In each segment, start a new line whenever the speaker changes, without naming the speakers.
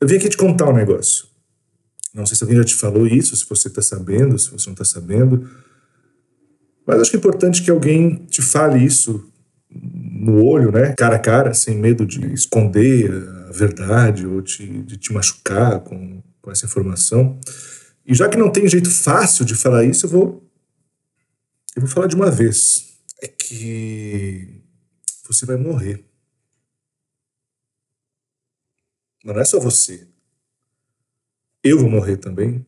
Eu vim aqui te contar um negócio. Não sei se alguém já te falou isso, se você está sabendo, se você não está sabendo. Mas acho que é importante que alguém te fale isso no olho, né? Cara a cara, sem medo de esconder a verdade ou de, de te machucar com, com essa informação. E já que não tem jeito fácil de falar isso, eu vou, eu vou falar de uma vez. É que você vai morrer. Mas não é só você. Eu vou morrer também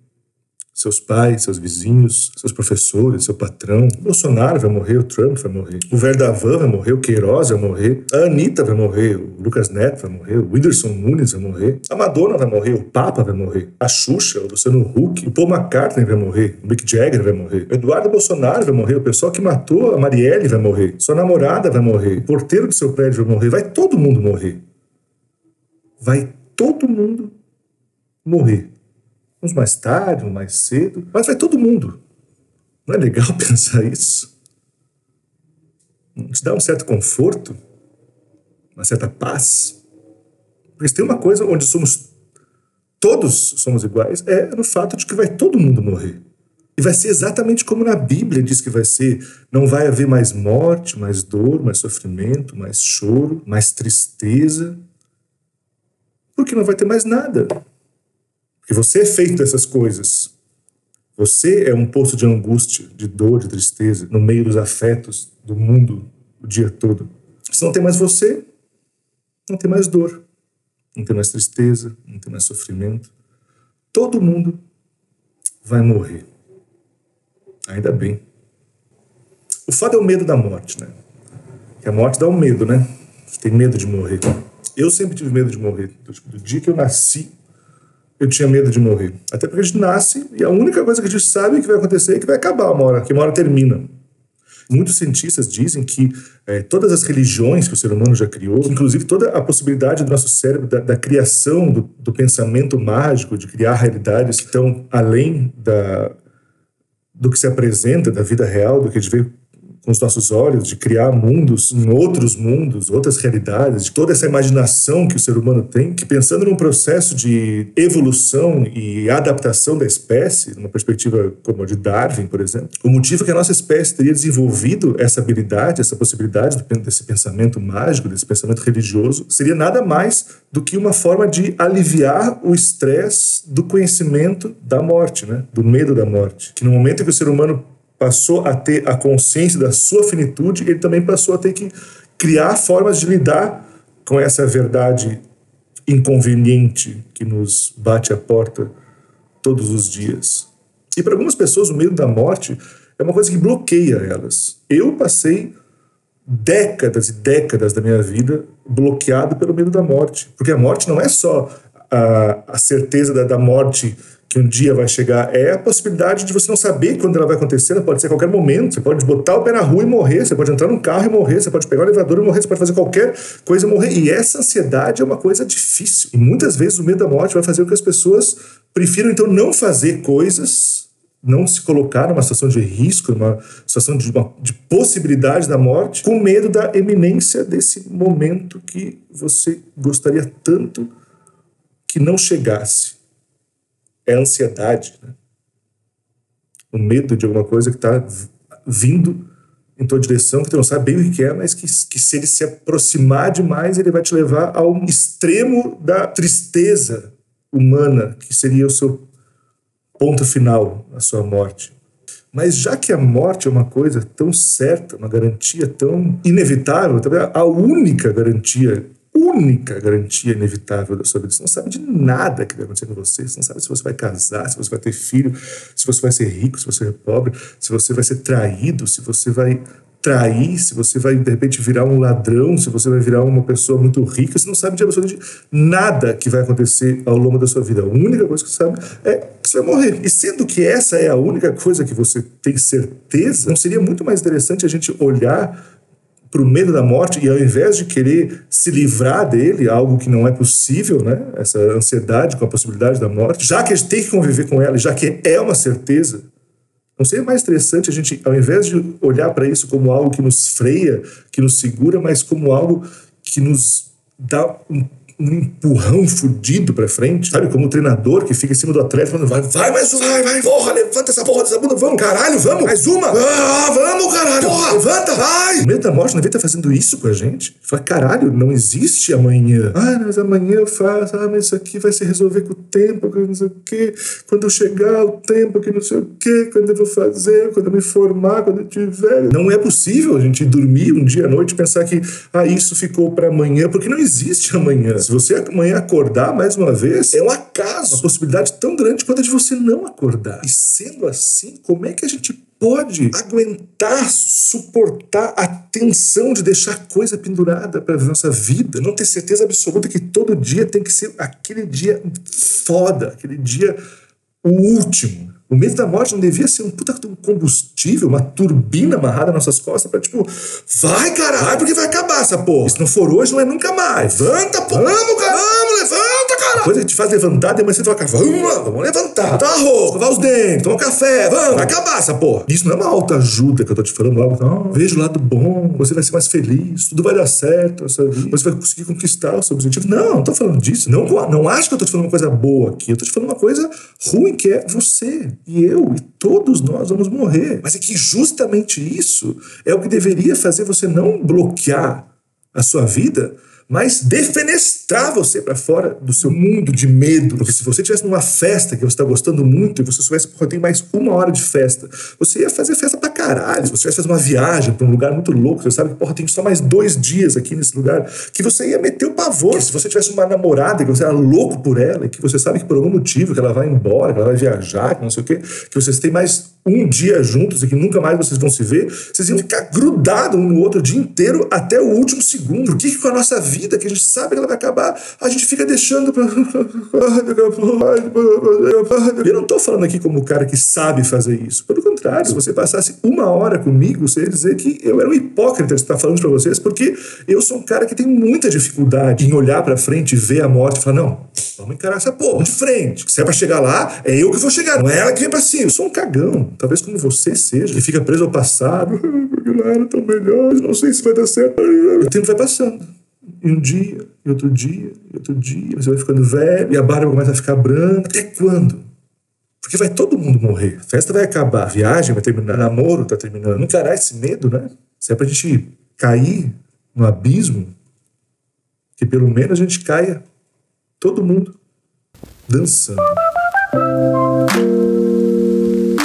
seus pais, seus vizinhos, seus professores, seu patrão. O Bolsonaro vai morrer, o Trump vai morrer, o Verdavan vai morrer, o Queiroz vai morrer, a Anitta vai morrer, o Lucas Neto vai morrer, o Whindersson Nunes vai morrer, a Madonna vai morrer, o Papa vai morrer, a Xuxa, o Luciano Huck, o Paul McCartney vai morrer, o Mick Jagger vai morrer, o Eduardo Bolsonaro vai morrer, o pessoal que matou a Marielle vai morrer, sua namorada vai morrer, o porteiro do seu prédio vai morrer, vai todo mundo morrer. Vai todo mundo morrer. Uns mais tarde, uns mais cedo, mas vai todo mundo. Não é legal pensar isso? Te dá um certo conforto? Uma certa paz? Porque tem uma coisa onde somos todos somos iguais, é no fato de que vai todo mundo morrer. E vai ser exatamente como na Bíblia diz que vai ser. Não vai haver mais morte, mais dor, mais sofrimento, mais choro, mais tristeza. Porque não vai ter mais nada. Que você é feito dessas coisas. Você é um poço de angústia, de dor, de tristeza, no meio dos afetos do mundo o dia todo. Se não tem mais você, não tem mais dor, não tem mais tristeza, não tem mais sofrimento. Todo mundo vai morrer. Ainda bem. O fato é o medo da morte, né? Que a morte dá um medo, né? Tem medo de morrer. Eu sempre tive medo de morrer. Do dia que eu nasci, eu tinha medo de morrer. Até porque a gente nasce e a única coisa que a gente sabe que vai acontecer é que vai acabar uma hora, que uma hora termina. Muitos cientistas dizem que é, todas as religiões que o ser humano já criou, inclusive toda a possibilidade do nosso cérebro da, da criação do, do, pensamento mágico, de criar realidades que estão além da, do que se apresenta da vida real, do que a gente vê com os nossos olhos, de criar mundos em outros mundos, outras realidades, de toda essa imaginação que o ser humano tem, que pensando num processo de evolução e adaptação da espécie, numa perspectiva como a de Darwin, por exemplo, o motivo que a nossa espécie teria desenvolvido essa habilidade, essa possibilidade desse pensamento mágico, desse pensamento religioso, seria nada mais do que uma forma de aliviar o estresse do conhecimento da morte, né? do medo da morte. Que no momento em que o ser humano passou a ter a consciência da sua finitude, ele também passou a ter que criar formas de lidar com essa verdade inconveniente que nos bate a porta todos os dias. E para algumas pessoas, o medo da morte é uma coisa que bloqueia elas. Eu passei décadas e décadas da minha vida bloqueado pelo medo da morte. Porque a morte não é só a, a certeza da, da morte que um dia vai chegar é a possibilidade de você não saber quando ela vai acontecer, ela pode ser a qualquer momento. Você pode botar o pé na rua e morrer, você pode entrar num carro e morrer, você pode pegar o elevador e morrer, você pode fazer qualquer coisa e morrer. E essa ansiedade é uma coisa difícil. E muitas vezes o medo da morte vai fazer com que as pessoas prefiram então não fazer coisas, não se colocar numa situação de risco, numa situação de, uma, de possibilidade da morte, com medo da eminência desse momento que você gostaria tanto que não chegasse é a ansiedade, né? o medo de alguma coisa que está vindo em tua direção, que tu não sabe bem o que é, mas que, que se ele se aproximar demais, ele vai te levar ao extremo da tristeza humana, que seria o seu ponto final, a sua morte. Mas já que a morte é uma coisa tão certa, uma garantia tão inevitável, a única garantia única garantia inevitável da sua vida. Você não sabe de nada que vai acontecer com você. Você não sabe se você vai casar, se você vai ter filho, se você vai ser rico, se você é pobre, se você vai ser traído, se você vai trair, se você vai de repente virar um ladrão, se você vai virar uma pessoa muito rica, você não sabe de absolutamente nada que vai acontecer ao longo da sua vida. A única coisa que você sabe é que você vai morrer. E sendo que essa é a única coisa que você tem certeza, não seria muito mais interessante a gente olhar para o medo da morte e ao invés de querer se livrar dele, algo que não é possível, né? Essa ansiedade com a possibilidade da morte, já que a gente tem que conviver com ela, já que é uma certeza, não seria mais interessante a gente, ao invés de olhar para isso como algo que nos freia, que nos segura, mas como algo que nos dá um, um empurrão fudido pra frente, sabe? Como o treinador que fica em cima do atleta falando, vai, vai mais uma, vai, vai, porra, levanta essa porra dessa bunda, vamos, caralho, vamos, mais uma, ah, vamos, caralho, porra, levanta, vai. O medo da morte não devia estar fazendo isso com a gente. Fala, caralho, não existe amanhã. Ah, mas amanhã eu faço, ah, mas isso aqui vai se resolver com o tempo, que não sei o quê, quando eu chegar o tempo, que não sei o quê, quando eu vou fazer, quando eu me formar, quando eu tiver. Não é possível a gente dormir um dia à noite e pensar que, ah, isso ficou para amanhã, porque não existe amanhã. Se você amanhã acordar mais uma vez, é um acaso, uma possibilidade tão grande quanto a de você não acordar. E sendo assim, como é que a gente pode aguentar, suportar a tensão de deixar coisa pendurada para a nossa vida, não ter certeza absoluta que todo dia tem que ser aquele dia foda, aquele dia o último. O medo da morte não devia ser um puta combustível, uma turbina amarrada nas nossas costas pra tipo, vai caralho, porque vai acabar essa porra. Se não for hoje, não é nunca mais. Levanta, porra. Vamos, caralho, Coisa que te faz levantar, depois você fala, vamos lá, vamos levantar. Botar arroz, escovar os dentes, tomar um café, vamos, vai acabar essa porra. Isso não é uma autoajuda que eu tô te falando algo, não. Veja o lado bom, você vai ser mais feliz, tudo vai dar certo, você vai conseguir conquistar o seu objetivo. Não, não tô falando disso. Não, não acho que eu tô te falando uma coisa boa aqui. Eu tô te falando uma coisa ruim, que é você e eu e todos nós vamos morrer. Mas é que justamente isso é o que deveria fazer você não bloquear a sua vida, mas defenestrar você para fora do seu mundo de medo. Porque se você estivesse numa festa que você está gostando muito e você soubesse, eu tenho mais uma hora de festa, você ia fazer festa pra caralho. Se você tivesse fazer uma viagem para um lugar muito louco, você sabe que, porra, tem só mais dois dias aqui nesse lugar, que você ia meter o pavor. Se você tivesse uma namorada que você era louco por ela, e que você sabe que por algum motivo que ela vai embora, que ela vai viajar, que não sei o quê, que vocês têm mais um dia juntos e que nunca mais vocês vão se ver, vocês iam ficar grudados um no outro o dia inteiro até o último segundo. Por que, que com a nossa vida, que a gente sabe que ela vai acabar, a gente fica deixando pra. Eu não tô falando aqui como o cara que sabe fazer isso. Pelo contrário, se você passasse uma hora comigo, você ia dizer que eu era um hipócrita de estar falando para vocês, porque eu sou um cara que tem muita dificuldade em olhar para frente ver a morte e falar: não, vamos encarar essa porra de frente. Se é pra chegar lá, é eu que vou chegar, não é ela que vem pra cima. Eu sou um cagão talvez como você seja, que fica preso ao passado, porque não era tão melhor, não sei se vai dar certo. O tempo vai passando. E um dia, e outro dia, e outro dia, você vai ficando velho, e a barba começa a ficar branca. Até quando? Porque vai todo mundo morrer. A festa vai acabar, a viagem vai terminar, o namoro tá terminando. Não encarar esse medo, né? Se é pra gente cair no abismo, que pelo menos a gente caia, todo mundo, dançando.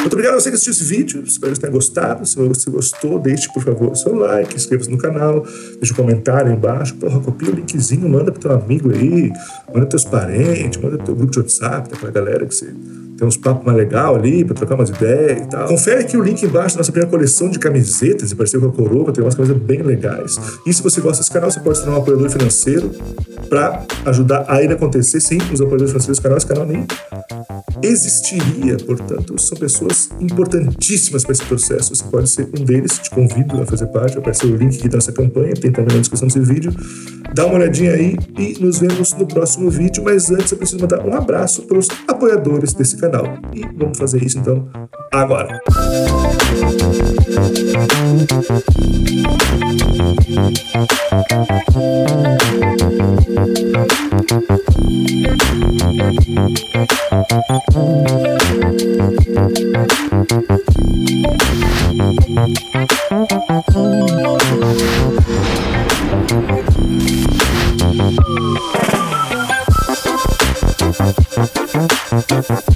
Muito obrigado a você que assistiu esse vídeo. Espero que tenha gostado. Se você gostou, deixe, por favor, seu like, inscreva-se no canal, deixe um comentário aí embaixo. Porra, copia o linkzinho, manda pro teu amigo aí, manda pros teus parentes, manda pro teu grupo de WhatsApp, daquela galera que você tem uns papos mais legal ali para trocar umas ideias e tal. Confere aqui o link embaixo da nossa primeira coleção de camisetas e parceiro com a Coroa, tem umas camisas bem legais. E se você gosta desse canal, você pode ser um apoiador financeiro para ajudar a ele acontecer. Sim, os apoiadores financeiros do canal, esse canal nem existiria. Portanto, são pessoas importantíssimas para esse processo. Você pode ser um deles, te convido a fazer parte, vai aparecer o link aqui da nossa campanha, tem também na descrição desse vídeo. Dá uma olhadinha aí e nos vemos no próximo vídeo. Mas antes eu preciso mandar um abraço para os apoiadores desse canal. E vamos fazer isso então agora. Thank